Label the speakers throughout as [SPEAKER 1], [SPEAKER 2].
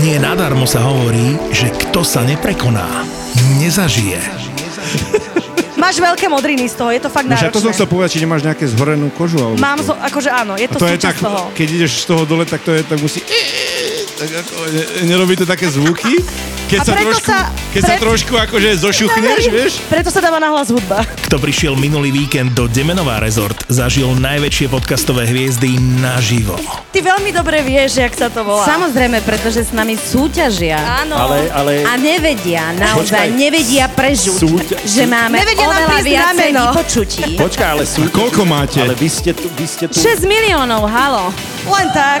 [SPEAKER 1] Nie nadarmo sa hovorí, že kto sa neprekoná, nezažije.
[SPEAKER 2] Máš veľké modriny z toho, je to fakt
[SPEAKER 3] No, však to som
[SPEAKER 2] náročné.
[SPEAKER 3] chcel povedať, či nemáš nejaké zhorenú kožu. Alebo
[SPEAKER 2] Mám, zo, akože áno, je
[SPEAKER 3] A
[SPEAKER 2] to,
[SPEAKER 3] to je tak,
[SPEAKER 2] toho.
[SPEAKER 3] keď ideš z toho dole, tak to je, tak musí... Tak ako, ne, nerobí to také zvuky? Keď,
[SPEAKER 2] A
[SPEAKER 3] sa trošku,
[SPEAKER 2] sa-
[SPEAKER 3] keď sa
[SPEAKER 2] pred-
[SPEAKER 3] trošku akože zošuchneš, vieš?
[SPEAKER 2] Preto sa dáva nahlas hudba.
[SPEAKER 1] Kto prišiel minulý víkend do Demenová rezort, zažil najväčšie podcastové hviezdy naživo.
[SPEAKER 2] Ty veľmi dobre vieš, jak sa to volá.
[SPEAKER 4] Samozrejme, pretože s nami súťažia.
[SPEAKER 2] Áno.
[SPEAKER 5] Ale, ale
[SPEAKER 4] A nevedia, naozaj
[SPEAKER 5] Počkaj.
[SPEAKER 4] nevedia prežuť,
[SPEAKER 5] Súťa-
[SPEAKER 4] že máme
[SPEAKER 2] Nevedia
[SPEAKER 4] oveľa viacej
[SPEAKER 2] meno.
[SPEAKER 4] vypočutí.
[SPEAKER 5] počkaj, ale sú...
[SPEAKER 3] Koľko máte?
[SPEAKER 5] Ale vy ste tu, vy ste tu...
[SPEAKER 4] 6 miliónov, halo.
[SPEAKER 2] Len tak.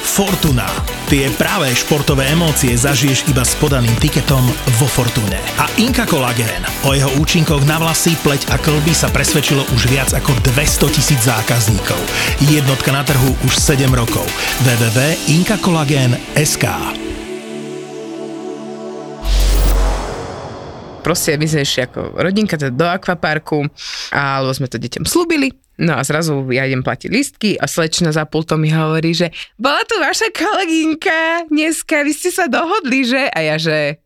[SPEAKER 1] Fortuna. Tie práve športové emócie zažiješ iba s podaným tiketom vo Fortune. A Inka Collagen. O jeho účinkoch na vlasy, pleť a klby sa presvedčilo už viac ako 200 tisíc zákazníkov. Jednotka na trhu už 7 rokov. www.inkacollagen.sk
[SPEAKER 6] proste my sme išli ako rodinka teda do akvaparku, a, lebo sme to deťom slúbili. No a zrazu ja idem platiť listky a slečna za pultom mi hovorí, že bola tu vaša kolegynka dneska, vy ste sa dohodli, že? A ja, že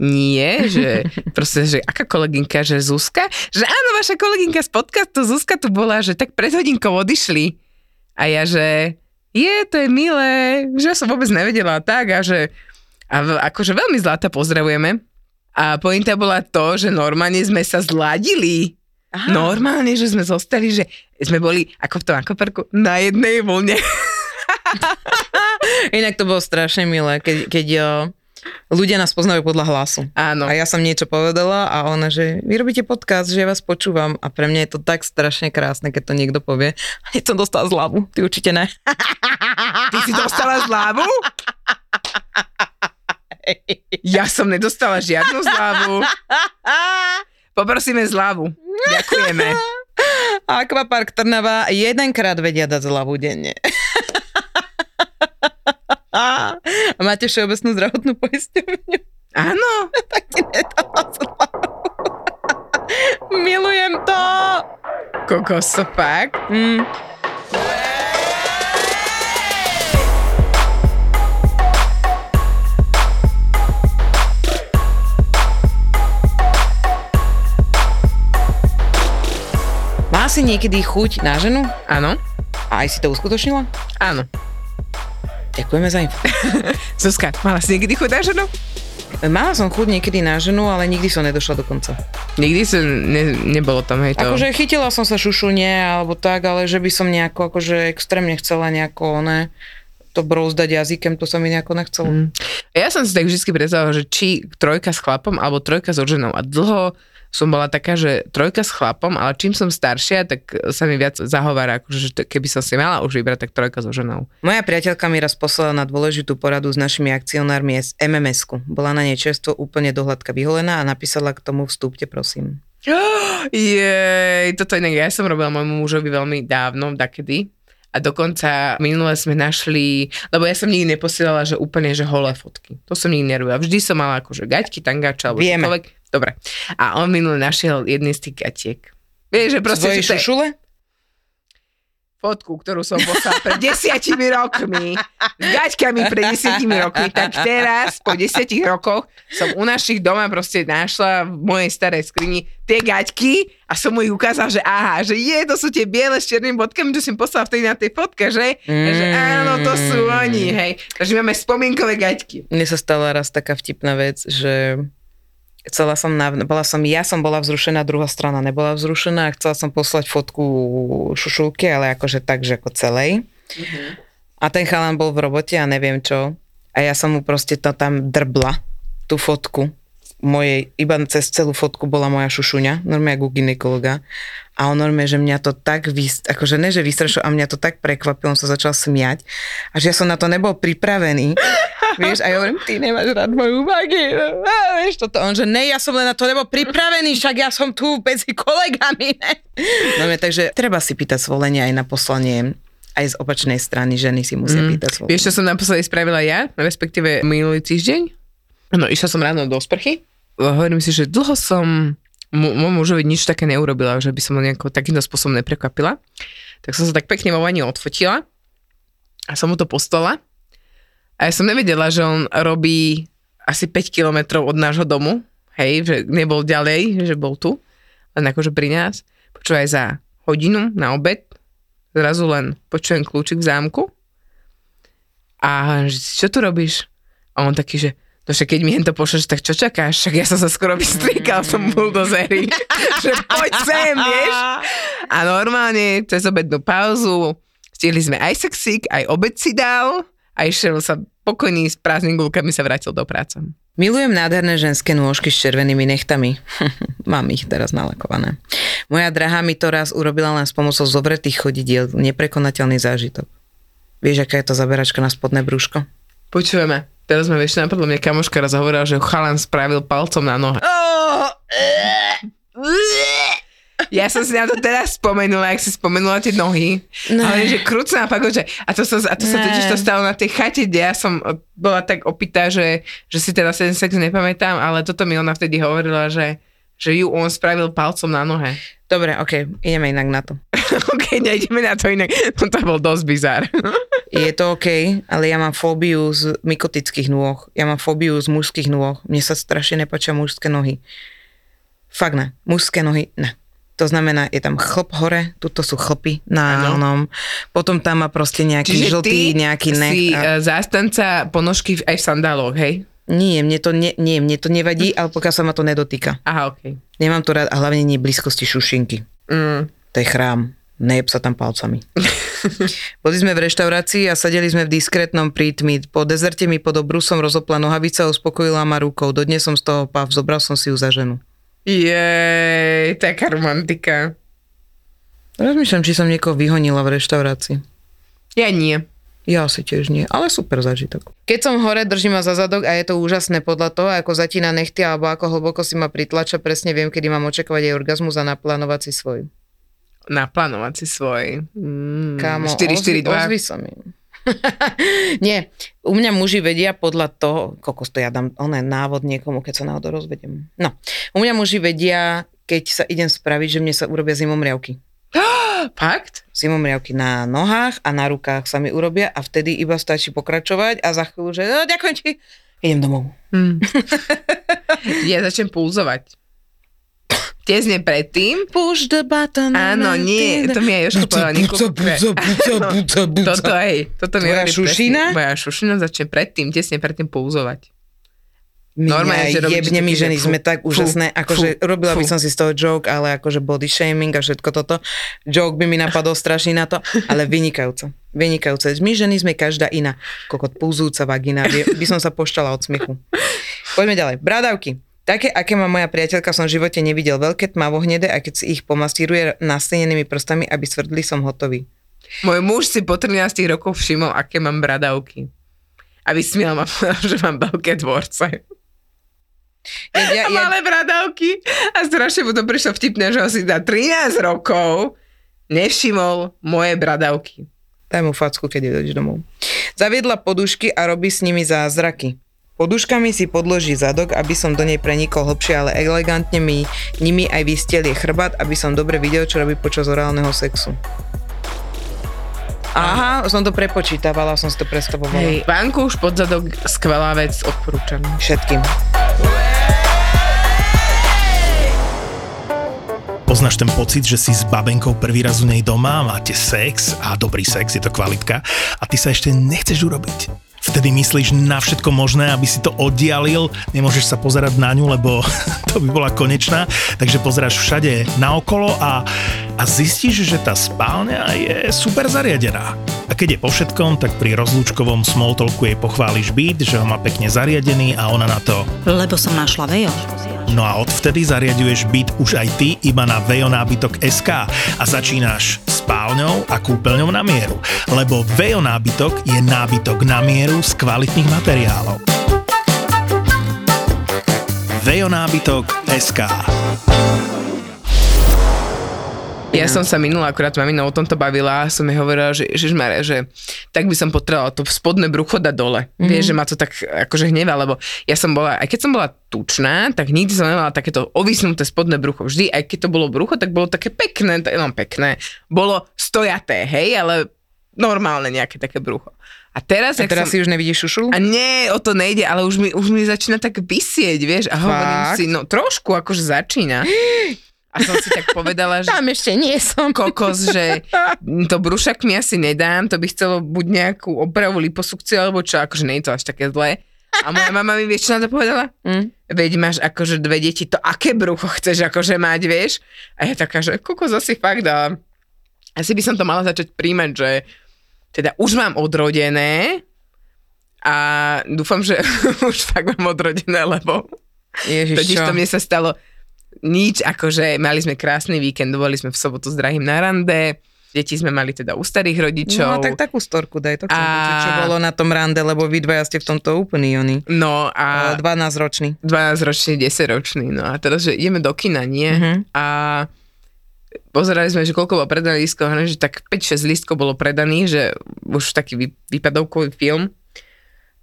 [SPEAKER 6] nie, že proste, že aká kolegynka, že Zuzka? Že áno, vaša kolegynka z podcastu Zuzka tu bola, že tak pred hodinkou odišli. A ja, že je, to je milé, že ja som vôbec nevedela tak a že a akože veľmi zlata pozdravujeme. A pointa bola to, že normálne sme sa zladili. Aha. Normálne, že sme zostali, že sme boli ako v tom akvaparku na jednej vlne.
[SPEAKER 7] Inak to bolo strašne milé, keď, keď o, ľudia nás poznajú podľa hlasu.
[SPEAKER 6] Áno.
[SPEAKER 7] A ja som niečo povedala a ona, že vy robíte podcast, že ja vás počúvam a pre mňa je to tak strašne krásne, keď to niekto povie. A hneď som dostala zľavu, ty určite ne.
[SPEAKER 6] Ty si dostala zľavu? Ja som nedostala žiadnu zľavu. Poprosíme zľavu. Ďakujeme.
[SPEAKER 7] Aquapark Trnava jedenkrát vedia dať zľavu denne. A máte všeobecnú zdravotnú poisťovňu?
[SPEAKER 6] Áno.
[SPEAKER 7] Tak ti nedala zľavu. Milujem to.
[SPEAKER 6] Kokoso, fakt?
[SPEAKER 7] Mm. Si niekedy chuť na ženu?
[SPEAKER 6] Áno.
[SPEAKER 7] A aj si to uskutočnila?
[SPEAKER 6] Áno.
[SPEAKER 7] Ďakujeme za info.
[SPEAKER 6] Zuzka, mala si niekedy chudá ženu?
[SPEAKER 7] Mala som chuť niekedy na ženu, ale nikdy som nedošla do konca.
[SPEAKER 6] Nikdy som ne, nebolo tam, hej, to.
[SPEAKER 7] Akože chytila som sa šušunie alebo tak, ale že by som nejako akože extrémne chcela nejako ne, to brouzdať jazykem, to sa mi nejako nechcelo.
[SPEAKER 6] Mm. Ja som si tak vždy predstavovala, že či trojka s chlapom alebo trojka so ženou. A dlho som bola taká, že trojka s chlapom, ale čím som staršia, tak sa mi viac zahovára, akože že keby som si mala už vybrať, tak trojka so ženou.
[SPEAKER 7] Moja priateľka mi raz poslala na dôležitú poradu s našimi akcionármi z MMS-ku. Bola na nej čerstvo úplne dohľadka vyholená a napísala k tomu vstúpte prosím.
[SPEAKER 6] Jej, toto inak ja som robila môjmu mužovi veľmi dávno, dakedy. A dokonca minule sme našli, lebo ja som nikdy neposielala, že úplne, že holé fotky. To som nikdy nerobila. Vždy som mala akože gaťky, tangáča, alebo
[SPEAKER 7] Vieme.
[SPEAKER 6] čokoľvek. Dobre. A on minule našiel jedný z tých gatiek. Vieš, že proste...
[SPEAKER 7] Svoje
[SPEAKER 6] že to je-
[SPEAKER 7] šušule?
[SPEAKER 6] fotku, ktorú som poslala pred desiatimi rokmi, s gaťkami pred desiatimi rokmi, tak teraz, po desiatich rokoch, som u našich doma proste našla v mojej starej skrini tie gaťky a som mu ich ukázala, že aha, že je, to sú tie biele s černými bodkami, čo som poslala vtedy na tej fotke, že? Mm. Že áno, to sú oni, hej. Takže máme spomienkové gaťky.
[SPEAKER 7] Mne sa stala raz taká vtipná vec, že chcela som, nav- bola som, ja som bola vzrušená, druhá strana nebola vzrušená a chcela som poslať fotku šušulky, ale akože tak, že ako celej. A ten chalan bol v robote a neviem čo. A ja som mu proste to tam drbla, tú fotku. Mojej, iba cez celú fotku bola moja šušuňa, normálne ako ginekologa. A on normálne, že mňa to tak, vys- akože ne, že vystrašil, a mňa to tak prekvapilo, on sa začal smiať. A že ja som na to nebol pripravený. Vieš, a ja hovorím, ty nemáš rád moju vagínu. A vieš, toto. On, že ne, ja som len na to nebol pripravený, však ja som tu medzi kolegami, ne? No, takže treba si pýtať svolenie aj na poslanie aj z opačnej strany ženy si musia mm. pýtať svolenie.
[SPEAKER 6] Vieš, čo som naposledy spravila ja, respektíve minulý týždeň? No, išla som ráno do sprchy. Hovorím si, že dlho som mu- môjmu mužovi nič také neurobila, že by som ho nejako takýmto spôsobom neprekvapila. Tak som sa tak pekne vo vani odfotila a som mu to poslala. A ja som nevedela, že on robí asi 5 kilometrov od nášho domu. Hej, že nebol ďalej, že bol tu. Len akože pri nás. Počúvaj za hodinu na obed. Zrazu len počujem kľúčik v zámku. A že, čo tu robíš? A on taký, že No však keď mi to pošleš, tak čo čakáš? Však ja som sa skoro vystriekal som buldozery. že poď sem, vieš? A normálne cez obednú pauzu stihli sme aj sexík, aj obed si dal a išiel sa pokojný s prázdnym gulkami sa vrátil do práce.
[SPEAKER 7] Milujem nádherné ženské nôžky s červenými nechtami. Mám ich teraz nalakované. Moja drahá mi to raz urobila len s pomocou zovretých chodidiel. Neprekonateľný zážitok. Vieš, aká je to zaberačka na spodné brúško?
[SPEAKER 6] Počujeme. Teraz sme vieš, napadlo mne kamoška raz hovorila, že chalan spravil palcom na nohe. Ja som si na to teraz spomenula, ak si spomenula tie nohy.
[SPEAKER 7] Ne.
[SPEAKER 6] Ale že krúcná fakt, že... A to, sa, a to sa totiž to stalo na tej chate, kde ja som bola tak opitá, že, že si teda ten sex nepamätám, ale toto mi ona vtedy hovorila, že, že ju on spravil palcom na nohe.
[SPEAKER 7] Dobre, ok, ideme inak na to.
[SPEAKER 6] ok, nejdeme na to inak. No to bol dosť bizár.
[SPEAKER 7] Je to OK, ale ja mám fóbiu z mykotických nôh. Ja mám fóbiu z mužských nôh. Mne sa strašne nepačia mužské nohy. Fakt ne. Mužské nohy, ne. To znamená, je tam chlp hore, tuto sú chlpy na onom. Potom tam má proste nejaký žltý, nejaký nech.
[SPEAKER 6] si
[SPEAKER 7] a-
[SPEAKER 6] a... zástanca ponožky aj v sandáloch, hej?
[SPEAKER 7] Nie, mne to, ne, nie, mne to nevadí, ale pokiaľ sa ma to nedotýka.
[SPEAKER 6] Aha, okej.
[SPEAKER 7] Nemám to rád a hlavne nie blízkosti šušinky.
[SPEAKER 6] Mm.
[SPEAKER 7] To je chrám. Nejeb sa tam palcami. Boli sme v reštaurácii a sedeli sme v diskrétnom prítmi. Po dezerte mi pod obrusom rozopla nohavica a uspokojila ma rukou. Dodnes som z toho pav, zobral som si ju za ženu.
[SPEAKER 6] Jej, taká romantika.
[SPEAKER 7] Rozmýšľam, či som niekoho vyhonila v reštaurácii.
[SPEAKER 6] Ja nie.
[SPEAKER 7] Ja asi tiež nie, ale super zážitok. Keď som hore, držím ma za zadok a je to úžasné podľa toho, ako zatína nechty alebo ako hlboko si ma pritlača, presne viem, kedy mám očakávať aj orgazmus a naplánovať si svoj.
[SPEAKER 6] Naplánovať si svoj. Mm,
[SPEAKER 7] Kámo,
[SPEAKER 6] 4, 4, 2.
[SPEAKER 7] ozvi sa mi. Nie, u mňa muži vedia podľa toho, kokos to ja dám, on návod niekomu, keď sa náhodou rozvedem. No, u mňa muži vedia, keď sa idem spraviť, že mne sa urobia zimomriavky.
[SPEAKER 6] Fakt?
[SPEAKER 7] Zimomriavky na nohách a na rukách sa mi urobia a vtedy iba stačí pokračovať a za chvíľu, že no, ďakujem ti, idem domov.
[SPEAKER 6] Hm. ja začnem pulzovať. Tesne predtým.
[SPEAKER 7] Push the button.
[SPEAKER 6] Áno, nie, to mi aj Jožko povedal Toto, hej, toto mi
[SPEAKER 7] Tvoja šušina?
[SPEAKER 6] presne. Moja šušina začne predtým, tesne predtým pouzovať.
[SPEAKER 7] Normálne,
[SPEAKER 6] Normálne, že robíš
[SPEAKER 7] jebne
[SPEAKER 6] že
[SPEAKER 7] ženy,
[SPEAKER 6] fú,
[SPEAKER 7] sme tak
[SPEAKER 6] fú,
[SPEAKER 7] úžasné, akože
[SPEAKER 6] fú,
[SPEAKER 7] robila by
[SPEAKER 6] fú.
[SPEAKER 7] som si z toho joke, ale akože body shaming a všetko toto. Joke by mi napadol strašný na to, ale vynikajúce. Vynikajúce. My ženy sme každá iná. Kokot púzúca vagina, by, by som sa pošťala od smiechu. Poďme ďalej. Brádavky. Také, aké má moja priateľka, som v živote nevidel. Veľké tmavohnedé a keď si ich pomastíruje nastenenými prstami, aby svrdli, som hotový.
[SPEAKER 6] Môj muž si po 13 rokoch všimol, aké mám bradavky. A vysmiel ma, že mám veľké dvorce.
[SPEAKER 7] Ja, ja, ja,
[SPEAKER 6] malé bradavky. A strašne mu to prišlo vtipné, že ho si za 13 rokov nevšimol moje bradavky.
[SPEAKER 7] Daj mu facku, keď ideš domov. Zaviedla podušky a robí s nimi zázraky. Poduškami si podloží zadok, aby som do nej prenikol hlbšie, ale elegantne mi nimi aj vystielie chrbát, aby som dobre videl, čo robí počas orálneho sexu. Aha, som to prepočítavala, som si to predstavovala.
[SPEAKER 6] Hej, vankúš pod zadok, skvelá vec, odporúčam.
[SPEAKER 7] Všetkým.
[SPEAKER 1] Poznáš ten pocit, že si s babenkou prvý raz u nej doma, máte sex a dobrý sex, je to kvalitka a ty sa ešte nechceš urobiť. Vtedy myslíš na všetko možné, aby si to oddialil, nemôžeš sa pozerať na ňu, lebo to by bola konečná, takže pozeráš všade naokolo a, a zistíš, že tá spálňa je super zariadená. A keď je po všetkom, tak pri rozlúčkovom small talku jej pochváliš byt, že ho má pekne zariadený a ona na to
[SPEAKER 8] Lebo som našla Vejo.
[SPEAKER 1] No a odvtedy zariaduješ byt už aj ty iba na Vejonábytok SK a začínaš spálňou a kúpeľňou na mieru, lebo Vejo nábytok je nábytok na mieru z kvalitných materiálov. Vejo nábytok SK
[SPEAKER 6] Ja som sa minula akurát maminou o tomto bavila a som jej hovorila, že Ježišmarja, že tak by som potrebovala to spodné brucho dať dole. Mm-hmm. Vieš, že ma to tak akože hneva, lebo ja som bola, aj keď som bola tučná, tak nikdy som nemala takéto ovisnuté spodné brucho. Vždy, aj keď to bolo brucho, tak bolo také pekné, tak, no pekné, bolo stojaté, hej, ale normálne nejaké také brucho. A teraz,
[SPEAKER 7] A teraz
[SPEAKER 6] som...
[SPEAKER 7] si už nevidíš šušulu?
[SPEAKER 6] A nie, o to nejde, ale už mi, už mi začína tak vysieť, vieš, a hovorím
[SPEAKER 7] Fakt?
[SPEAKER 6] si, no trošku akože začína. A som si tak povedala, že
[SPEAKER 7] Tam ešte nie som.
[SPEAKER 6] kokos, že to brušak mi asi nedám, to by chcelo buď nejakú opravu liposukciu, alebo čo, akože nie je to až také zlé. A moja mama mi vieš, čo na to povedala?
[SPEAKER 7] Mm.
[SPEAKER 6] Veď máš akože dve deti, to aké brucho chceš akože mať, vieš? A ja taká, že kokos asi fakt a asi by som to mala začať príjmať, že teda už mám odrodené a dúfam, že už fakt mám odrodené, lebo
[SPEAKER 7] Ježiš,
[SPEAKER 6] Totiž
[SPEAKER 7] čo?
[SPEAKER 6] to mne sa stalo nič, akože mali sme krásny víkend, boli sme v sobotu s drahým na rande, deti sme mali teda u starých rodičov.
[SPEAKER 7] No, tak takú storku daj, to chcem
[SPEAKER 6] A-
[SPEAKER 7] počuť, čo bolo na tom rande, lebo vy dvaja ste v tomto úplný oni.
[SPEAKER 6] No a
[SPEAKER 7] 12 ročný.
[SPEAKER 6] 12 ročný, 10 ročný, no a teraz, že ideme do kina, nie?
[SPEAKER 7] Mhm.
[SPEAKER 6] A pozerali sme, že koľko bolo predaných lístkov, že tak 5-6 lístkov bolo predaných, že už taký vy- výpadovkový film.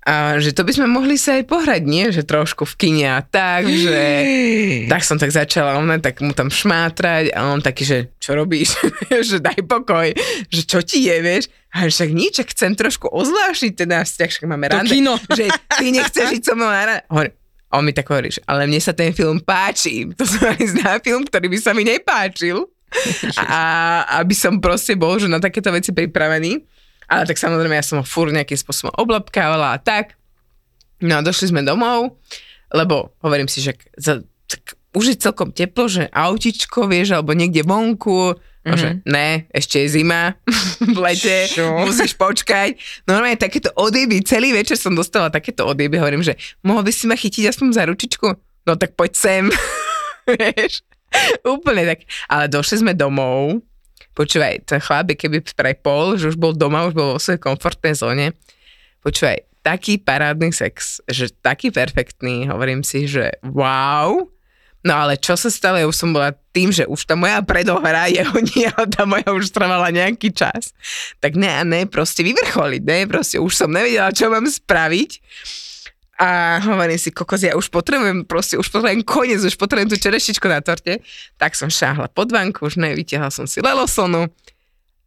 [SPEAKER 6] A že to by sme mohli sa aj pohrať, nie? Že trošku v kine a tak, že... tak som tak začala, ona tak mu tam šmátrať a on taký, že čo robíš? že daj pokoj, že čo ti je, vieš? A však nič, ak chcem trošku ozvlášiť teda vzťah, však máme rande.
[SPEAKER 7] kino.
[SPEAKER 6] Že ty nechceš ísť so mnou na rande. Hovorím, on mi tak hovorí, že ale mne sa ten film páči. To som mali na film, ktorý by sa mi nepáčil. A aby som proste bol, že na takéto veci pripravený. Ale tak samozrejme, ja som ho fúr nejakým spôsobom oblapkávala a tak. No a došli sme domov, lebo hovorím si, že za, tak už je celkom teplo, že autičko, vieš, alebo niekde vonku, mm-hmm. že ne, ešte je zima v lete,
[SPEAKER 7] Čo?
[SPEAKER 6] musíš počkať. Normálne takéto odjeby, celý večer som dostala takéto odjeby, hovorím, že mohol by si ma chytiť aspoň za ručičku? No tak poď sem, vieš. Úplne tak. Ale došli sme domov, počúvaj, ten chlapík, keby prepol, že už bol doma, už bol vo svojej komfortnej zóne, počúvaj, taký parádny sex, že taký perfektný, hovorím si, že wow, no ale čo sa stalo, ja už som bola tým, že už tá moja predohra, jeho tá moja už trvala nejaký čas, tak ne a ne, proste vyvrcholiť, ne, proste už som nevedela, čo mám spraviť, a hovorím si, kokos, ja už potrebujem, proste už potrebujem koniec, už potrebujem tú čereštičku na torte. Tak som šáhla pod vanku, už nevytiahla som si lelosonu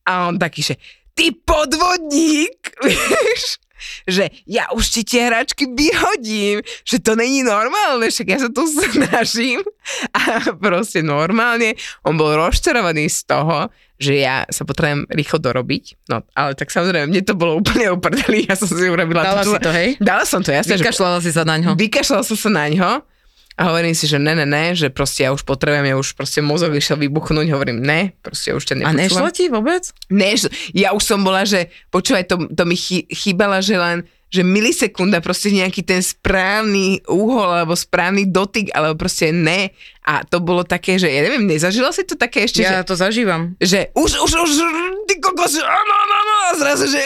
[SPEAKER 6] a on taký, že ty podvodník, vieš, že ja už ti tie hračky vyhodím, že to není normálne, však ja sa tu snažím a proste normálne on bol rozčarovaný z toho, že ja sa potrebujem rýchlo dorobiť, no ale tak samozrejme, mne to bolo úplne uprdeli, ja som si urobila
[SPEAKER 7] Dala si to, hej?
[SPEAKER 6] Dala som to, jasne, že
[SPEAKER 7] Vykašľala si sa na ňo.
[SPEAKER 6] vykašľala som sa na ňo a hovorím si, že ne, ne, ne, že proste ja už potrebujem, ja už proste mozog išiel vybuchnúť, hovorím ne, proste ja už ťa
[SPEAKER 7] A nešlo
[SPEAKER 6] nepočúvam.
[SPEAKER 7] ti vôbec?
[SPEAKER 6] Ne, ja už som bola, že počúvaj, to, to mi chýbala, že len že milisekunda, proste nejaký ten správny úhol, alebo správny dotyk, alebo proste ne. A to bolo také, že ja neviem, nezažila si to také ešte,
[SPEAKER 7] Ja
[SPEAKER 6] že,
[SPEAKER 7] to zažívam.
[SPEAKER 6] že už, už, už, ty kokos, áno, áno, áno, a zrazu, že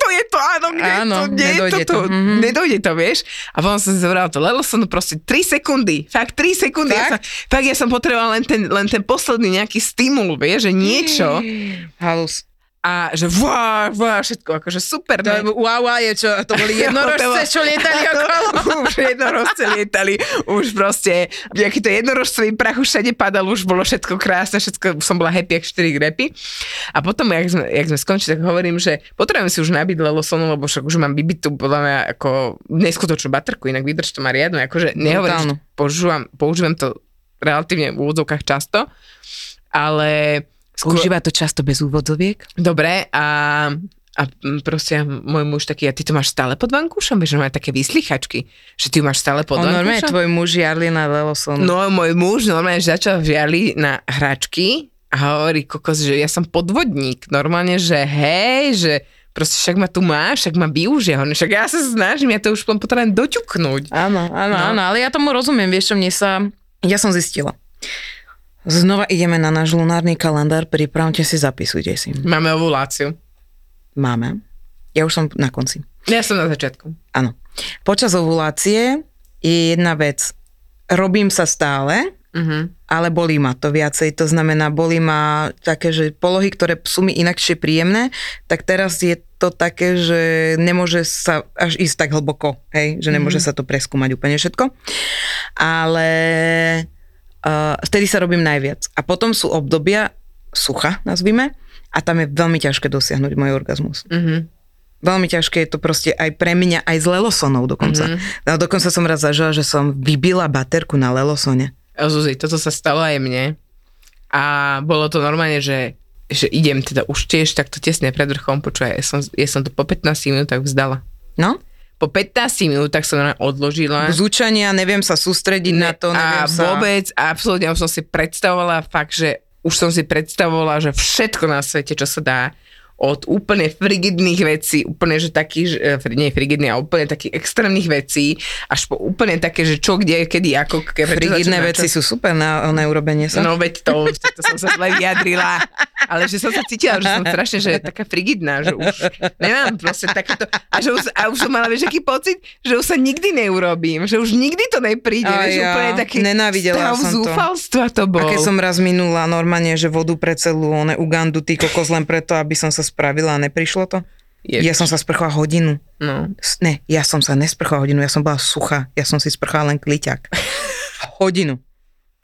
[SPEAKER 6] to je to, áno, kde
[SPEAKER 7] Áno,
[SPEAKER 6] to,
[SPEAKER 7] nedojde
[SPEAKER 6] je to,
[SPEAKER 7] to,
[SPEAKER 6] to
[SPEAKER 7] mhm.
[SPEAKER 6] nedojde to, vieš. A potom som si zobrala to Lelosonu proste 3 sekundy, fakt 3 sekundy. Ja sa,
[SPEAKER 7] fakt
[SPEAKER 6] ja som potrebovala len ten, len ten posledný nejaký stimul, vieš, že niečo.
[SPEAKER 7] Halus.
[SPEAKER 6] A že vá, vá, všetko akože super.
[SPEAKER 7] To je, wow, wow, je čo, to boli jednorožce, čo lietali okolo.
[SPEAKER 6] už jednorožce lietali, už proste, aký to jednorožcový prach už všade padal, už bolo všetko krásne, všetko, som bola happy, jak 4 grepy. A potom, jak sme, jak sme skončili, tak hovorím, že potrebujem si už nabiť lelosonu, lebo však už mám bibitú, podľa mňa, ako neskutočnú baterku, inak vydrž to má riadnu, akože nehovorím, že používam, používam to relatívne v úvodzovkách často, ale skôr,
[SPEAKER 7] Používa to často bez úvodzoviek.
[SPEAKER 6] Dobre, a, a proste môj muž taký, a ty to máš stále pod vankúšom? Vieš, že má také vyslychačky, že ty máš stále pod
[SPEAKER 7] On normálne,
[SPEAKER 6] vankúšom?
[SPEAKER 7] tvoj muž jarli na Lelosonu.
[SPEAKER 6] No, môj muž normálne začal žiali na hračky a hovorí kokos, že ja som podvodník. Normálne, že hej, že proste však ma tu máš, však ma využia. Hovorím, Však ja sa snažím, ja to už len potrebujem doťuknúť.
[SPEAKER 7] Áno, áno,
[SPEAKER 6] No.
[SPEAKER 7] áno, ale ja tomu rozumiem, vieš čo, mne sa, ja som zistila. Znova ideme na náš lunárny kalendár, pripravte si, zapisujte si.
[SPEAKER 6] Máme ovuláciu.
[SPEAKER 7] Máme. Ja už som na konci.
[SPEAKER 6] Ja som na začiatku.
[SPEAKER 7] Áno. Počas ovulácie je jedna vec. Robím sa stále,
[SPEAKER 6] Uh-huh.
[SPEAKER 7] ale bolí ma to viacej. To znamená, bolí ma také, že polohy, ktoré sú mi inakšie príjemné, tak teraz je to také, že nemôže sa až ísť tak hlboko, hej? že nemôže sa to preskúmať úplne všetko. Ale vtedy sa robím najviac. A potom sú obdobia sucha, nazvime, a tam je veľmi ťažké dosiahnuť môj orgazmus.
[SPEAKER 6] Uh-huh.
[SPEAKER 7] Veľmi ťažké je to proste aj pre mňa, aj s lelosonou dokonca. Mm-hmm. No, dokonca som raz zažila, že som vybila baterku na lelosone.
[SPEAKER 6] Zuzi, toto sa stalo aj mne. A bolo to normálne, že, že idem teda už tiež takto tesne pred vrchom, počúvaj, ja som, ja som to po 15 minútach vzdala.
[SPEAKER 7] No?
[SPEAKER 6] Po 15 minútach som normálne odložila.
[SPEAKER 7] Zúčania, neviem sa sústrediť na to, neviem
[SPEAKER 6] a
[SPEAKER 7] sa...
[SPEAKER 6] vôbec, absolútne, už som si predstavovala fakt, že už som si predstavovala, že všetko na svete, čo sa dá, od úplne frigidných vecí, úplne, že taký, že, eh, nie frigidný, ale úplne takých extrémnych vecí, až po úplne také, že čo, kde, kedy, ako, ke, prečo,
[SPEAKER 7] Frigidné veci
[SPEAKER 6] čo.
[SPEAKER 7] sú super na, na urobenie sa.
[SPEAKER 6] No veď to, to som sa zle vyjadrila. Ale že som sa cítila, že som strašne, že taká frigidná, že už nemám proste takéto. A, že už, a už som mala, vieš, aký pocit, že už sa nikdy neurobím, že už nikdy to nepríde,
[SPEAKER 7] A
[SPEAKER 6] vieš,
[SPEAKER 7] ja,
[SPEAKER 6] úplne taký
[SPEAKER 7] nenávidela
[SPEAKER 6] stav
[SPEAKER 7] som to.
[SPEAKER 6] zúfalstva to bol.
[SPEAKER 7] A keď som raz minula normálne, že vodu pre celú one Ugandu, ty kokos len preto, aby som sa spravila a neprišlo to?
[SPEAKER 6] Ježiš.
[SPEAKER 7] Ja som sa sprchovala hodinu.
[SPEAKER 6] No.
[SPEAKER 7] Ne, ja som sa nesprchovala hodinu, ja som bola suchá. Ja som si sprchala len kliťak. Hodinu.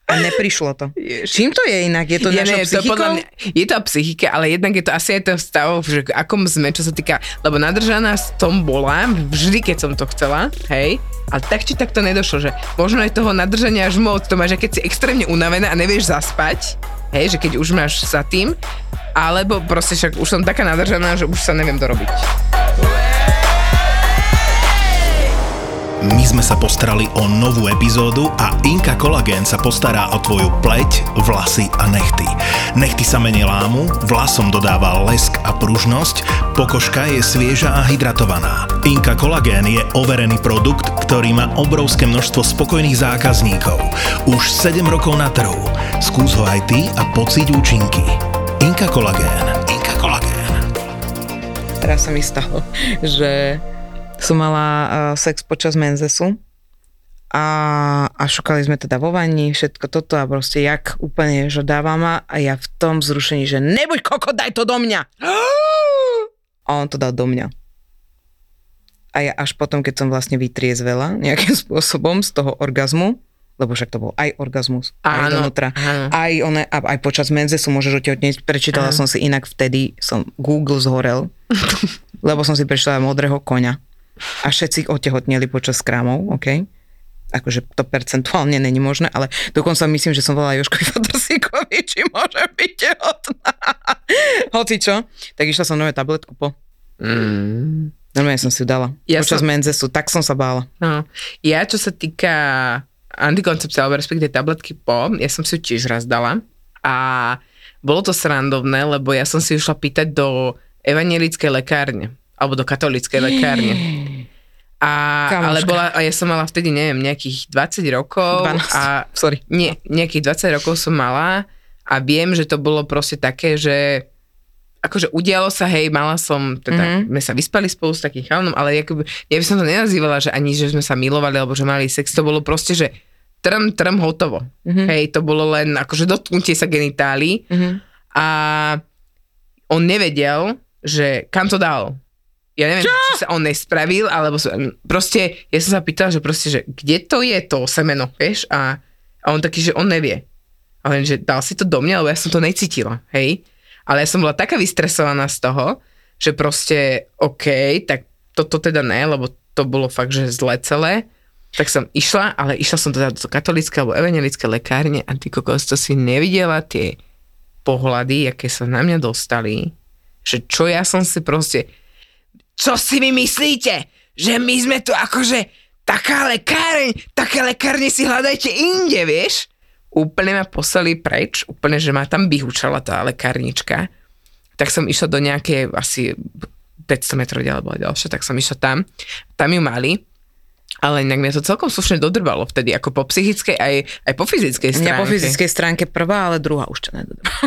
[SPEAKER 7] A neprišlo to.
[SPEAKER 6] Ježiš.
[SPEAKER 7] Čím to je inak? Je to
[SPEAKER 6] ja
[SPEAKER 7] našou
[SPEAKER 6] to podľa mňa, je to o psychike, ale jednak je to asi aj to stav, že akom sme, čo sa týka, lebo nadržaná s tom bola, vždy keď som to chcela, hej, ale tak či tak to nedošlo, že možno je toho nadržania až moc, to máš, že keď si extrémne unavená a nevieš zaspať, hej, že keď už máš za tým, alebo proste však už som taká nadržaná, že už sa neviem dorobiť.
[SPEAKER 1] My sme sa postarali o novú epizódu a Inka Collagen sa postará o tvoju pleť, vlasy a nechty. Nechty sa menej lámu, vlasom dodáva lesk a pružnosť, pokožka je svieža a hydratovaná. Inka Collagen je overený produkt, ktorý má obrovské množstvo spokojných zákazníkov. Už 7 rokov na trhu. Skús ho aj ty a pocíť účinky. Inka Collagen. Inka Collagen.
[SPEAKER 7] Teraz sa mi stalo, že som mala uh, sex počas menzesu a, a šukali sme teda vo vani, všetko toto a proste jak úplne, že dáva a ja v tom zrušení, že nebuď koko, daj to do mňa. A on to dal do mňa. A ja až potom, keď som vlastne vytriezvela nejakým spôsobom z toho orgazmu, lebo však to bol aj orgazmus, aj
[SPEAKER 6] Áno,
[SPEAKER 7] donútra,
[SPEAKER 6] áno.
[SPEAKER 7] aj, one, a aj počas menzesu môžeš otehotnieť. Prečítala som si inak vtedy, som Google zhorel, lebo som si prečítala modrého koňa a všetci otehotneli počas krámov, OK? Akože to percentuálne není možné, ale dokonca myslím, že som volala Joškovi Fatorsíkovi, či môže byť tehotná. Hoci čo, tak išla som nové tabletku po.
[SPEAKER 6] Mm.
[SPEAKER 7] Normálne som si ju dala.
[SPEAKER 6] Ja
[SPEAKER 7] počas
[SPEAKER 6] som-
[SPEAKER 7] menzesu, tak som sa bála.
[SPEAKER 6] No, ja čo sa týka antikoncepcie, alebo respektíve tabletky po, ja som si ju tiež raz dala a bolo to srandovné, lebo ja som si išla pýtať do evangelickej lekárne, alebo do katolíckej lekárne. A,
[SPEAKER 7] Kamoška.
[SPEAKER 6] ale bola, a ja som mala vtedy, neviem, nejakých 20 rokov
[SPEAKER 7] 12.
[SPEAKER 6] a
[SPEAKER 7] Sorry.
[SPEAKER 6] nie, nejakých 20 rokov som mala a viem, že to bolo proste také, že akože udialo sa, hej, mala som, teda
[SPEAKER 7] Mhm.
[SPEAKER 6] mm-hmm. sme sa vyspali spolu s takým chalanom, ale akoby, ja by som to nenazývala, že ani, že sme sa milovali, alebo že mali sex, to bolo proste, že trm, trm, hotovo.
[SPEAKER 7] Mhm.
[SPEAKER 6] Mm-hmm. Hej, to bolo len akože dotknutie sa genitálií
[SPEAKER 7] Mhm.
[SPEAKER 6] a on nevedel, že kam to dal. Ja neviem, Čo? či sa on nespravil, alebo proste, ja som sa pýtal, že proste, že kde to je to semeno, vieš, a, a on taký, že on nevie. Ale že dal si to do mňa, lebo ja som to necítila, hej. Ale ja som bola taká vystresovaná z toho, že proste, OK, tak toto teda ne, lebo to bolo fakt, že zle celé. Tak som išla, ale išla som teda do katolíckej alebo evangelické lekárne a ty kokos, to si nevidela tie pohľady, aké sa na mňa dostali, že čo ja som si proste, čo si vy myslíte? Že my sme tu akože taká lekáreň, také lekárne si hľadajte inde, vieš? Úplne ma poslali preč, úplne, že ma tam vyhúčala tá lekárnička. Tak som išla do nejaké asi 500 metrov ďalej bola ďalšia, tak som išla tam. Tam ju mali, ale inak mňa to celkom slušne dodrbalo vtedy, ako po psychickej, aj, aj po fyzickej stránke.
[SPEAKER 7] Mňa po fyzickej stránke prvá, ale druhá už to nedodrbalo.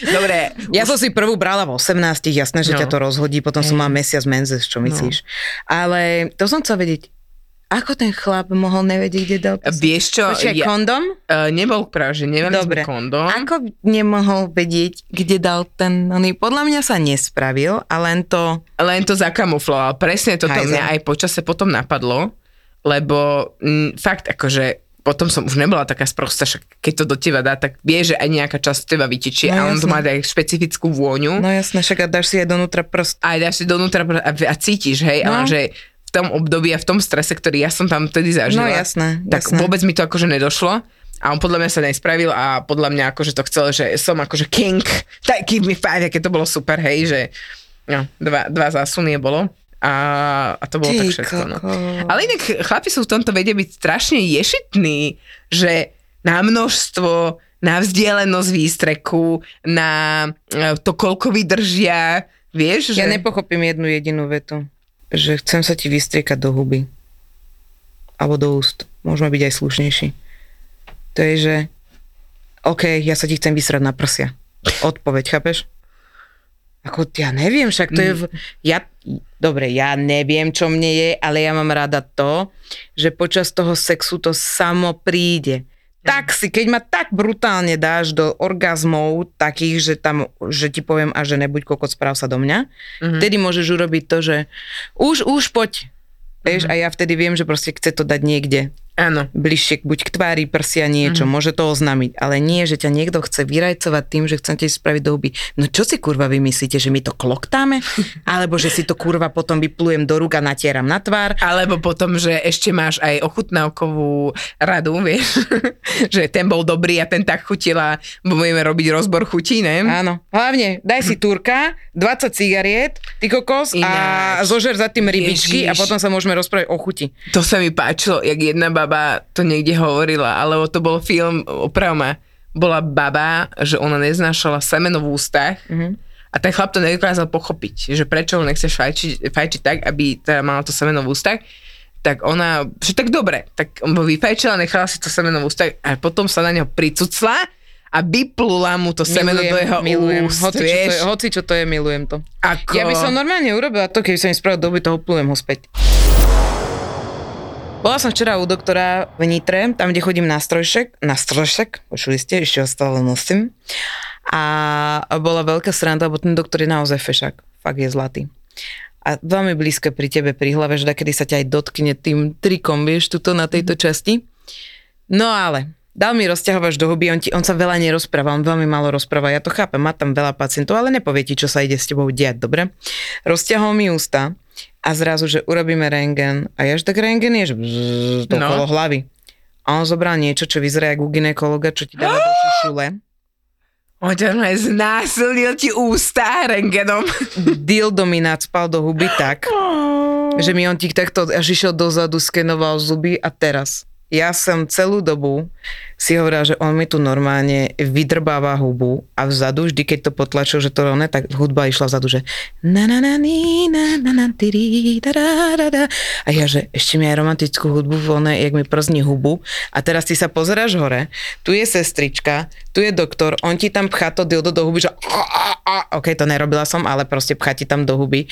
[SPEAKER 6] Dobre.
[SPEAKER 7] Ja som si prvú brala v 18, jasné, že
[SPEAKER 6] No.
[SPEAKER 7] ťa to rozhodí, potom som mal mesiac menzes, čo myslíš. Ale to som chcel vedieť, ako ten chlap mohol nevedieť, kde dal to?
[SPEAKER 6] Vieš čo,
[SPEAKER 7] Počkaj,
[SPEAKER 6] ja-
[SPEAKER 7] kondom?
[SPEAKER 6] Uh, nebol práve, že nemali
[SPEAKER 7] Dobre.
[SPEAKER 6] sme kondom.
[SPEAKER 7] Ako nemohol vedieť, kde dal ten, oný, podľa mňa sa nespravil a len to,
[SPEAKER 6] Len to zakamufloval. Presne toto
[SPEAKER 7] Hajzel.
[SPEAKER 6] mňa aj počase potom napadlo, lebo m, fakt akože potom som už nebola taká sprostá, však keď to do teba dá, tak vie, že aj nejaká časť teba vytečie
[SPEAKER 7] No
[SPEAKER 6] a on to má aj špecifickú vôňu.
[SPEAKER 7] no jasné, však a dáš si aj donútra prst.
[SPEAKER 6] a dáš si donútra pr- a, a cítiš, hej,
[SPEAKER 7] No.
[SPEAKER 6] ale že v tom období a v tom strese, ktorý ja som tam vtedy zažila,
[SPEAKER 7] No jasné,
[SPEAKER 6] tak
[SPEAKER 7] jasné.
[SPEAKER 6] vôbec mi to akože nedošlo. A on podľa mňa sa nespravil a podľa mňa akože to chcel, že som akože king, tak give me five, aké to bolo super, hej, že no, dva, dva zásuny bolo. A, a to bolo
[SPEAKER 7] Ty
[SPEAKER 6] tak všetko. No. Ale inak chlapi sú v tomto vedia byť strašne ješitní, že na množstvo, na vzdialenosť výstreku, na e, to, koľko vydržia, vieš, že...
[SPEAKER 7] Ja nepochopím jednu jedinú vetu, že chcem sa ti vystriekať do huby. Alebo do úst. Môžeme byť aj slušnejší. To je, že OK, ja sa ti chcem vysrať na prsia. Odpoveď, chápeš? Ako, ja neviem, však to je... V... Ja, dobre, ja neviem, čo mne je, ale ja mám rada to, že počas toho sexu to samo príde. Tak si, keď ma tak brutálne dáš do orgazmov takých, že tam, že ti poviem a že nebuď kokot, správ sa do mňa, mm-hmm. vtedy môžeš urobiť to, že už, už poď. Vieš, a ja vtedy viem, že proste chce to dať niekde
[SPEAKER 6] Áno.
[SPEAKER 7] bližšie buď k tvári, prsia niečo, mm. môže to oznámiť, ale nie, že ťa niekto chce vyrajcovať tým, že chcete spraviť do huby. No čo si kurva vymyslíte, že my to kloktáme? Alebo že si to kurva potom vyplujem do rúk a natieram na tvár?
[SPEAKER 6] Alebo potom, že ešte máš aj ochutnávkovú radu, vieš, že ten bol dobrý a ten tak chutil a budeme robiť rozbor chutí, ne?
[SPEAKER 7] Áno. Hlavne, daj si turka, 20 cigariet, ty kokos a
[SPEAKER 6] Ináč.
[SPEAKER 7] zožer za tým rybičky a
[SPEAKER 6] Ježiš.
[SPEAKER 7] potom sa môžeme rozprávať o chuti.
[SPEAKER 6] To sa mi páčilo, jak jedna baba to niekde hovorila, alebo to bol film, opravma, bola baba, že ona neznášala semeno v ústach
[SPEAKER 7] Mhm.
[SPEAKER 6] a ten chlap to nedokázal pochopiť, že prečo ho nechce fajčiť, fajčiť tak, aby teda mala to semeno v ústach tak ona, že tak dobre, tak on vyfajčila, nechala si to semeno v ústach a potom sa na neho pricucla a vyplula mu to semeno do jeho
[SPEAKER 7] milujem.
[SPEAKER 6] úst,
[SPEAKER 7] Hoci čo, to
[SPEAKER 6] vieš.
[SPEAKER 7] je, hoci čo to je, milujem to.
[SPEAKER 6] Ako...
[SPEAKER 7] Ja by som normálne urobila to, keby som mi spravil doby, toho plujem ho späť. Bola som včera u doktora v Nitre, tam, kde chodím na strojšek, na strojšek, počuli ste, ešte ho stále nosím. A bola veľká sranda, lebo ten doktor je naozaj fešák, fakt je zlatý. A veľmi blízko pri tebe, pri hlave, že kedy sa ťa aj dotkne tým trikom, vieš, tuto na tejto časti. No ale, dal mi rozťahovač do huby, on, ti, on sa veľa nerozpráva, on veľmi málo rozpráva, ja to chápem, má tam veľa pacientov, ale nepovie ti, čo sa ide s tebou diať, dobre? Rozťahol mi ústa a zrazu, že urobíme rengen a ja že tak rengen je, že bzzz, to
[SPEAKER 6] No.
[SPEAKER 7] okolo hlavy. A on zobral niečo, čo vyzerá ako u ginekologa, čo ti dáva do šišule.
[SPEAKER 6] On ťa normálne znásilnil ti ústa rengenom.
[SPEAKER 7] Dildo mi nadspal do huby tak, že mi on ti takto až išiel dozadu, skenoval zuby a teraz. Ja som celú dobu si hovorila, že on mi tu normálne vydrbáva hubu a vzadu, vždy keď to potlačil, že to rovné, tak hudba išla vzadu, že na na na ni, na na na tiri, da, da, da, da. A ja, že ešte mi aj romantickú hudbu voľné, jak mi przni hubu. A teraz ty sa pozeráš hore, tu je sestrička, tu je doktor, on ti tam pchá to dildo do huby, že a. ok, to nerobila som, ale proste pchá ti tam do huby.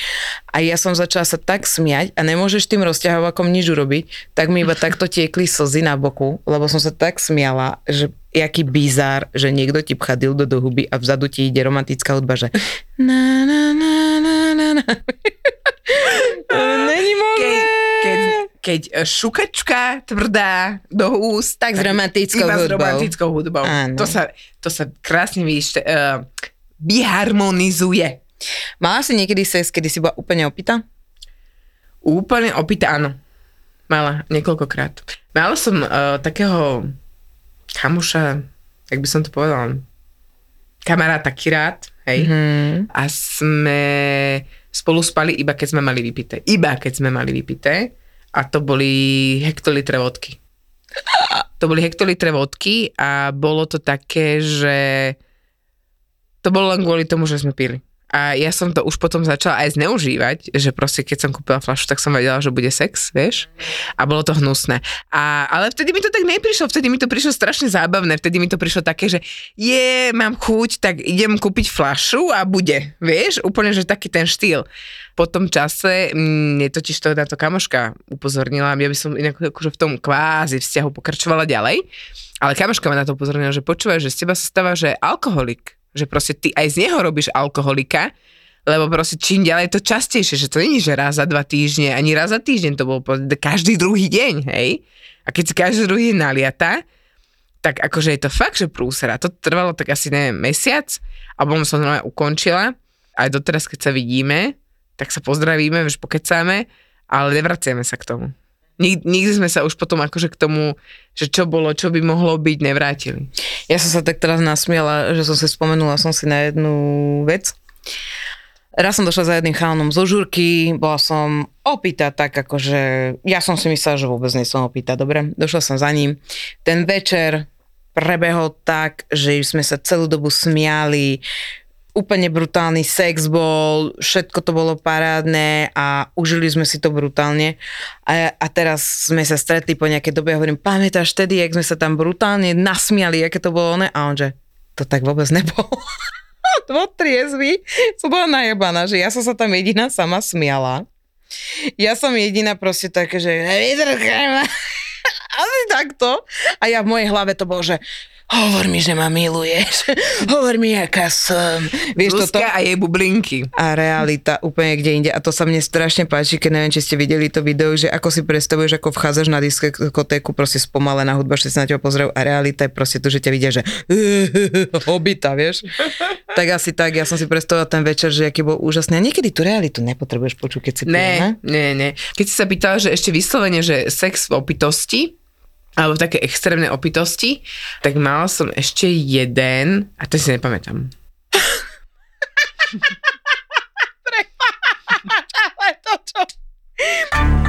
[SPEAKER 7] A ja som začala sa tak smiať a nemôžeš tým rozťahovakom nič urobiť, tak mi iba takto tiekli slzy na boku, lebo som sa tak smiala, že jaký bizár, že niekto ti pchá dildo do huby a vzadu ti ide romantická hudba, že na, na, na, na, na, na. Není možné.
[SPEAKER 6] Keď, keď, keď šukačka tvrdá do úst.
[SPEAKER 7] Tak s romantickou
[SPEAKER 6] iba s
[SPEAKER 7] hudbou.
[SPEAKER 6] romantickou hudbou.
[SPEAKER 7] Áno.
[SPEAKER 6] To sa, to sa krásne vidíš, uh, vyharmonizuje.
[SPEAKER 7] Mala si niekedy sex, kedy si bola úplne opýta?
[SPEAKER 6] Úplne opýta, áno. Mala niekoľkokrát. Mala som uh, takého kamuša, jak by som to povedala, kamaráta Kirát, hej.
[SPEAKER 7] Hmm.
[SPEAKER 6] A sme spolu spali iba keď sme mali vypité. Iba keď sme mali vypité. A to boli hektolitre vodky. To boli hektolitre vodky a bolo to také, že to bolo len kvôli tomu, že sme pili. A ja som to už potom začala aj zneužívať, že proste keď som kúpila flašu, tak som vedela, že bude sex, vieš. A bolo to hnusné. A, ale vtedy mi to tak neprišlo, vtedy mi to prišlo strašne zábavné, vtedy mi to prišlo také, že je, mám chuť, tak idem kúpiť flašu a bude, vieš, úplne, že taký ten štýl. Po tom čase mne totiž to táto kamoška upozornila, ja by som inak akože v tom kvázi vzťahu pokračovala ďalej, ale kamoška ma na to upozornila, že počúvaj, že z teba sa stáva, že alkoholik, že proste ty aj z neho robíš alkoholika, lebo proste čím ďalej to častejšie, že to není, že raz za dva týždne, ani raz za týždeň, to bol po- každý druhý deň, hej? A keď si každý druhý deň naliata, tak akože je to fakt, že prúsera. To trvalo tak asi, neviem, mesiac a potom som normálne ukončila. Aj doteraz, keď sa vidíme, tak sa pozdravíme, vieš, pokecáme, ale nevraciame sa k tomu. Nik, nikdy sme sa už potom akože k tomu, že čo bolo, čo by mohlo byť, nevrátili.
[SPEAKER 7] Ja som sa tak teraz nasmiala, že som si spomenula som si na jednu vec. Raz som došla za jedným chalanom zo žurky, bola som opýta tak akože, ja som si myslela, že vôbec nie som opýta, dobre, došla som za ním. Ten večer prebehol tak, že sme sa celú dobu smiali, úplne brutálny sex bol, všetko to bolo parádne a užili sme si to brutálne. A, a teraz sme sa stretli po nejakej dobe a hovorím, pamätáš vtedy, jak sme sa tam brutálne nasmiali, aké to bolo ne? A on že, to tak vôbec nebolo. Dvo triezvy, som bola najebaná, že ja som sa tam jediná sama smiala. Ja som jediná proste také, že. Asi takto. A ja v mojej hlave to bolo, že hovor mi, že ma miluješ. hovor mi, aká som. Vieš toto?
[SPEAKER 6] Zuzka a jej bublinky.
[SPEAKER 7] A realita úplne kde inde. A to sa mne strašne páči, keď neviem, či ste videli to video, že ako si predstavuješ, ako vchádzaš na diskotéku, proste spomalená hudba, že sa na teba pozerajú a realita je proste to, že ťa vidia, že hobita, vieš. tak asi tak, ja som si predstavila ten večer, že aký bol úžasný. A niekedy tú realitu nepotrebuješ počuť, keď si
[SPEAKER 6] Ne,
[SPEAKER 7] pil,
[SPEAKER 6] ne, ne. Keď si sa pýtala, že ešte vyslovene, že sex v opitosti, alebo také extrémnej opitosti, tak mala som ešte jeden, a to si nepamätám.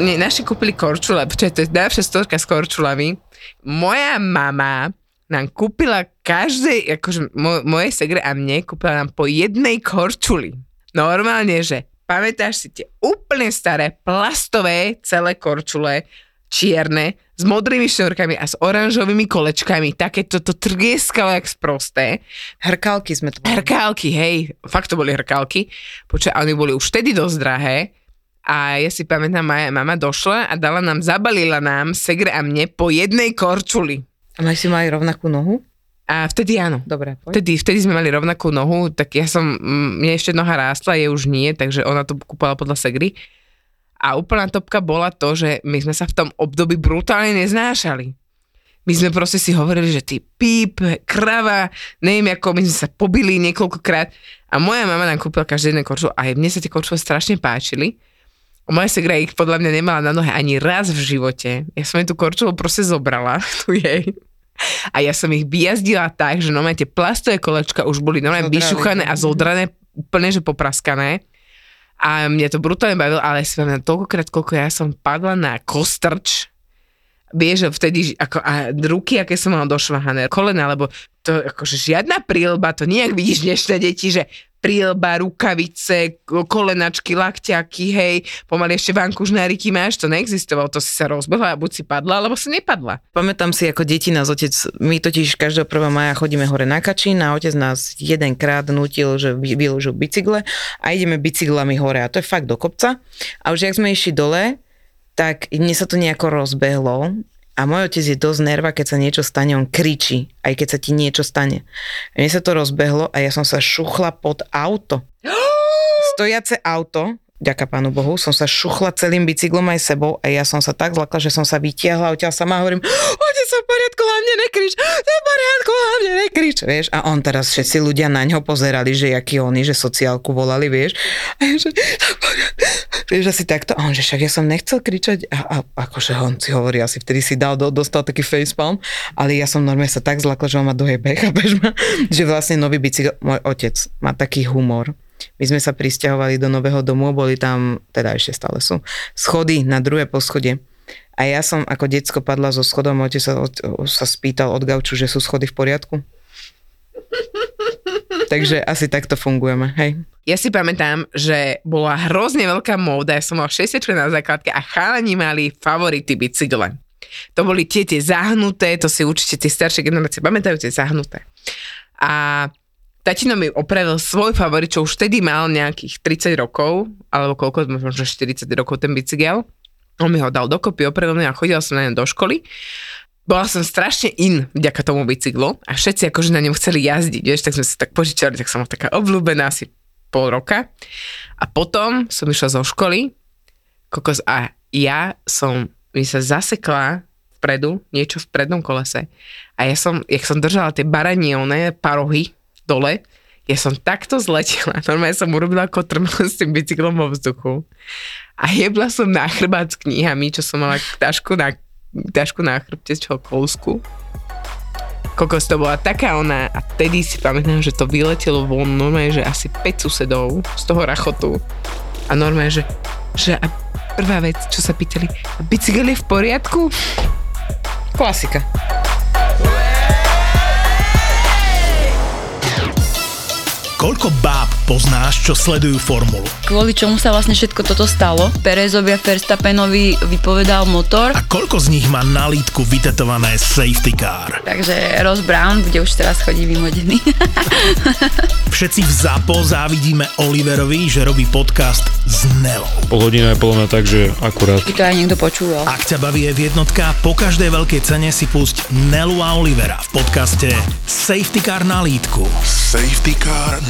[SPEAKER 6] Nie, naši kúpili korčule, počkaj, to je najlepšia storka s korčulami. Moja mama nám kúpila každej, akože mo, moje segre a mne, kúpila nám po jednej korčuli. Normálne, že pamätáš si tie úplne staré plastové celé korčule, čierne, s modrými šnorkami a s oranžovými kolečkami. Také toto trieskalo jak sprosté.
[SPEAKER 7] Hrkálky sme to
[SPEAKER 6] Hrkálky, hej. Fakt to boli hrkálky. Počkaj, oni boli už vtedy dosť drahé. A ja si pamätám, moja mama došla a dala nám, zabalila nám, segre a mne, po jednej korčuli.
[SPEAKER 7] A maj si mali rovnakú nohu?
[SPEAKER 6] A vtedy áno.
[SPEAKER 7] Dobre, poď.
[SPEAKER 6] Vtedy, vtedy sme mali rovnakú nohu, tak ja som, mm, mne ešte noha rástla, je už nie, takže ona to kúpala podľa segry. A úplná topka bola to, že my sme sa v tom období brutálne neznášali. My sme proste si hovorili, že ty píp, krava, neviem ako, my sme sa pobili niekoľkokrát. A moja mama nám kúpila každý jeden korčul a aj mne sa tie korčule strašne páčili. Moja segra ich podľa mňa nemala na nohe ani raz v živote. Ja som jej tú korčulu proste zobrala, tu jej. A ja som ich vyjazdila tak, že normálne tie plastové kolečka už boli normálne vyšuchané a zodrané, úplne že popraskané. A mne to brutálne bavilo, ale si pamätám toľkokrát, koľko ja som padla na kostrč. Vieš, vtedy, ako, a ruky, aké som mala došvahané, kolena, lebo to akože žiadna prílba, to nejak vidíš dnešné deti, že prílba, rukavice, kolenačky, lakťaky, hej, pomaly ešte vankužnáriky máš, to neexistovalo, to si sa rozbehla a buď si padla, alebo si nepadla.
[SPEAKER 7] Pamätám si ako deti nás otec, my totiž každého 1. maja chodíme hore na Kačín a otec nás jedenkrát nutil, že vy- vyložil bicykle a ideme bicyklami hore a to je fakt do kopca. A už jak sme išli dole, tak mne sa to nejako rozbehlo a môj otec je dosť nerva, keď sa niečo stane, on kričí, aj keď sa ti niečo stane. A mne sa to rozbehlo a ja som sa šuchla pod auto. Stojace auto, ďaká pánu Bohu, som sa šuchla celým bicyklom aj sebou a ja som sa tak zlakla, že som sa vytiahla odtiaľ sama a hovorím, otec sa v poriadku, hlavne nekrič, v poriadku, hlavne nekrič, vieš. A on teraz všetci ľudia na ňo pozerali, že jaký oni, že sociálku volali, vieš. A ja, že, vieš, asi takto. A on, že však ja som nechcel kričať. A, a akože on si hovorí, asi vtedy si dal, do, dostal taký facepalm, ale ja som normálne sa tak zlakla, že on ma dojebe, chápeš ma? Že vlastne nový bicykel, môj otec má taký humor. My sme sa pristahovali do nového domu, boli tam, teda ešte stále sú, schody na druhé poschodie. A ja som ako decko padla zo schodom, môj otec sa, sa spýtal od gauču, že sú schody v poriadku. Takže asi takto fungujeme, hej.
[SPEAKER 6] Ja si pamätám, že bola hrozne veľká móda, ja som mala 60 na základke a chalani mali favority bicykle. To boli tie, tie zahnuté, to si určite tie staršie generácie pamätajú, tie zahnuté. A tatino mi opravil svoj favorit, čo už vtedy mal nejakých 30 rokov, alebo koľko, možno 40 rokov ten bicykel. On mi ho dal dokopy, opravil mi a chodila som na ňom do školy. Bola som strašne in vďaka tomu bicyklu a všetci akože na ňom chceli jazdiť, vieš, tak sme si tak požičali, tak som taká obľúbená asi pol roka. A potom som išla zo školy, kokos, a ja som, mi sa zasekla vpredu, niečo v prednom kolese. A ja som, jak som držala tie baranielné parohy dole, ja som takto zletela, normálne som urobila kotrmel s tým bicyklom vo vzduchu. A jebla som na chrbát s knihami, čo som mala tašku na, tašku na chrbte, čo kousku. Kokos to bola taká ona a tedy si pamätám, že to vyletelo von normálne, že asi 5 susedov z toho rachotu. A normálne, že, že a prvá vec, čo sa pýtali, a bicykel je v poriadku?
[SPEAKER 7] Klasika.
[SPEAKER 1] Koľko báb poznáš, čo sledujú formulu?
[SPEAKER 9] Kvôli čomu sa vlastne všetko toto stalo? Perezovi a Verstappenovi vypovedal motor.
[SPEAKER 1] A koľko z nich má na lítku vytetované safety car?
[SPEAKER 9] Takže Ross Brown bude už teraz chodí vymodený.
[SPEAKER 1] Všetci v ZAPO závidíme Oliverovi, že robí podcast s Nelou.
[SPEAKER 10] Pol hodina je podľa mňa tak, že akurát.
[SPEAKER 9] By to aj niekto počúval.
[SPEAKER 1] Ak ťa baví je jednotka, po každej veľkej cene si pusť Nelu a Olivera v podcaste Safety Car na lítku.
[SPEAKER 11] Safety car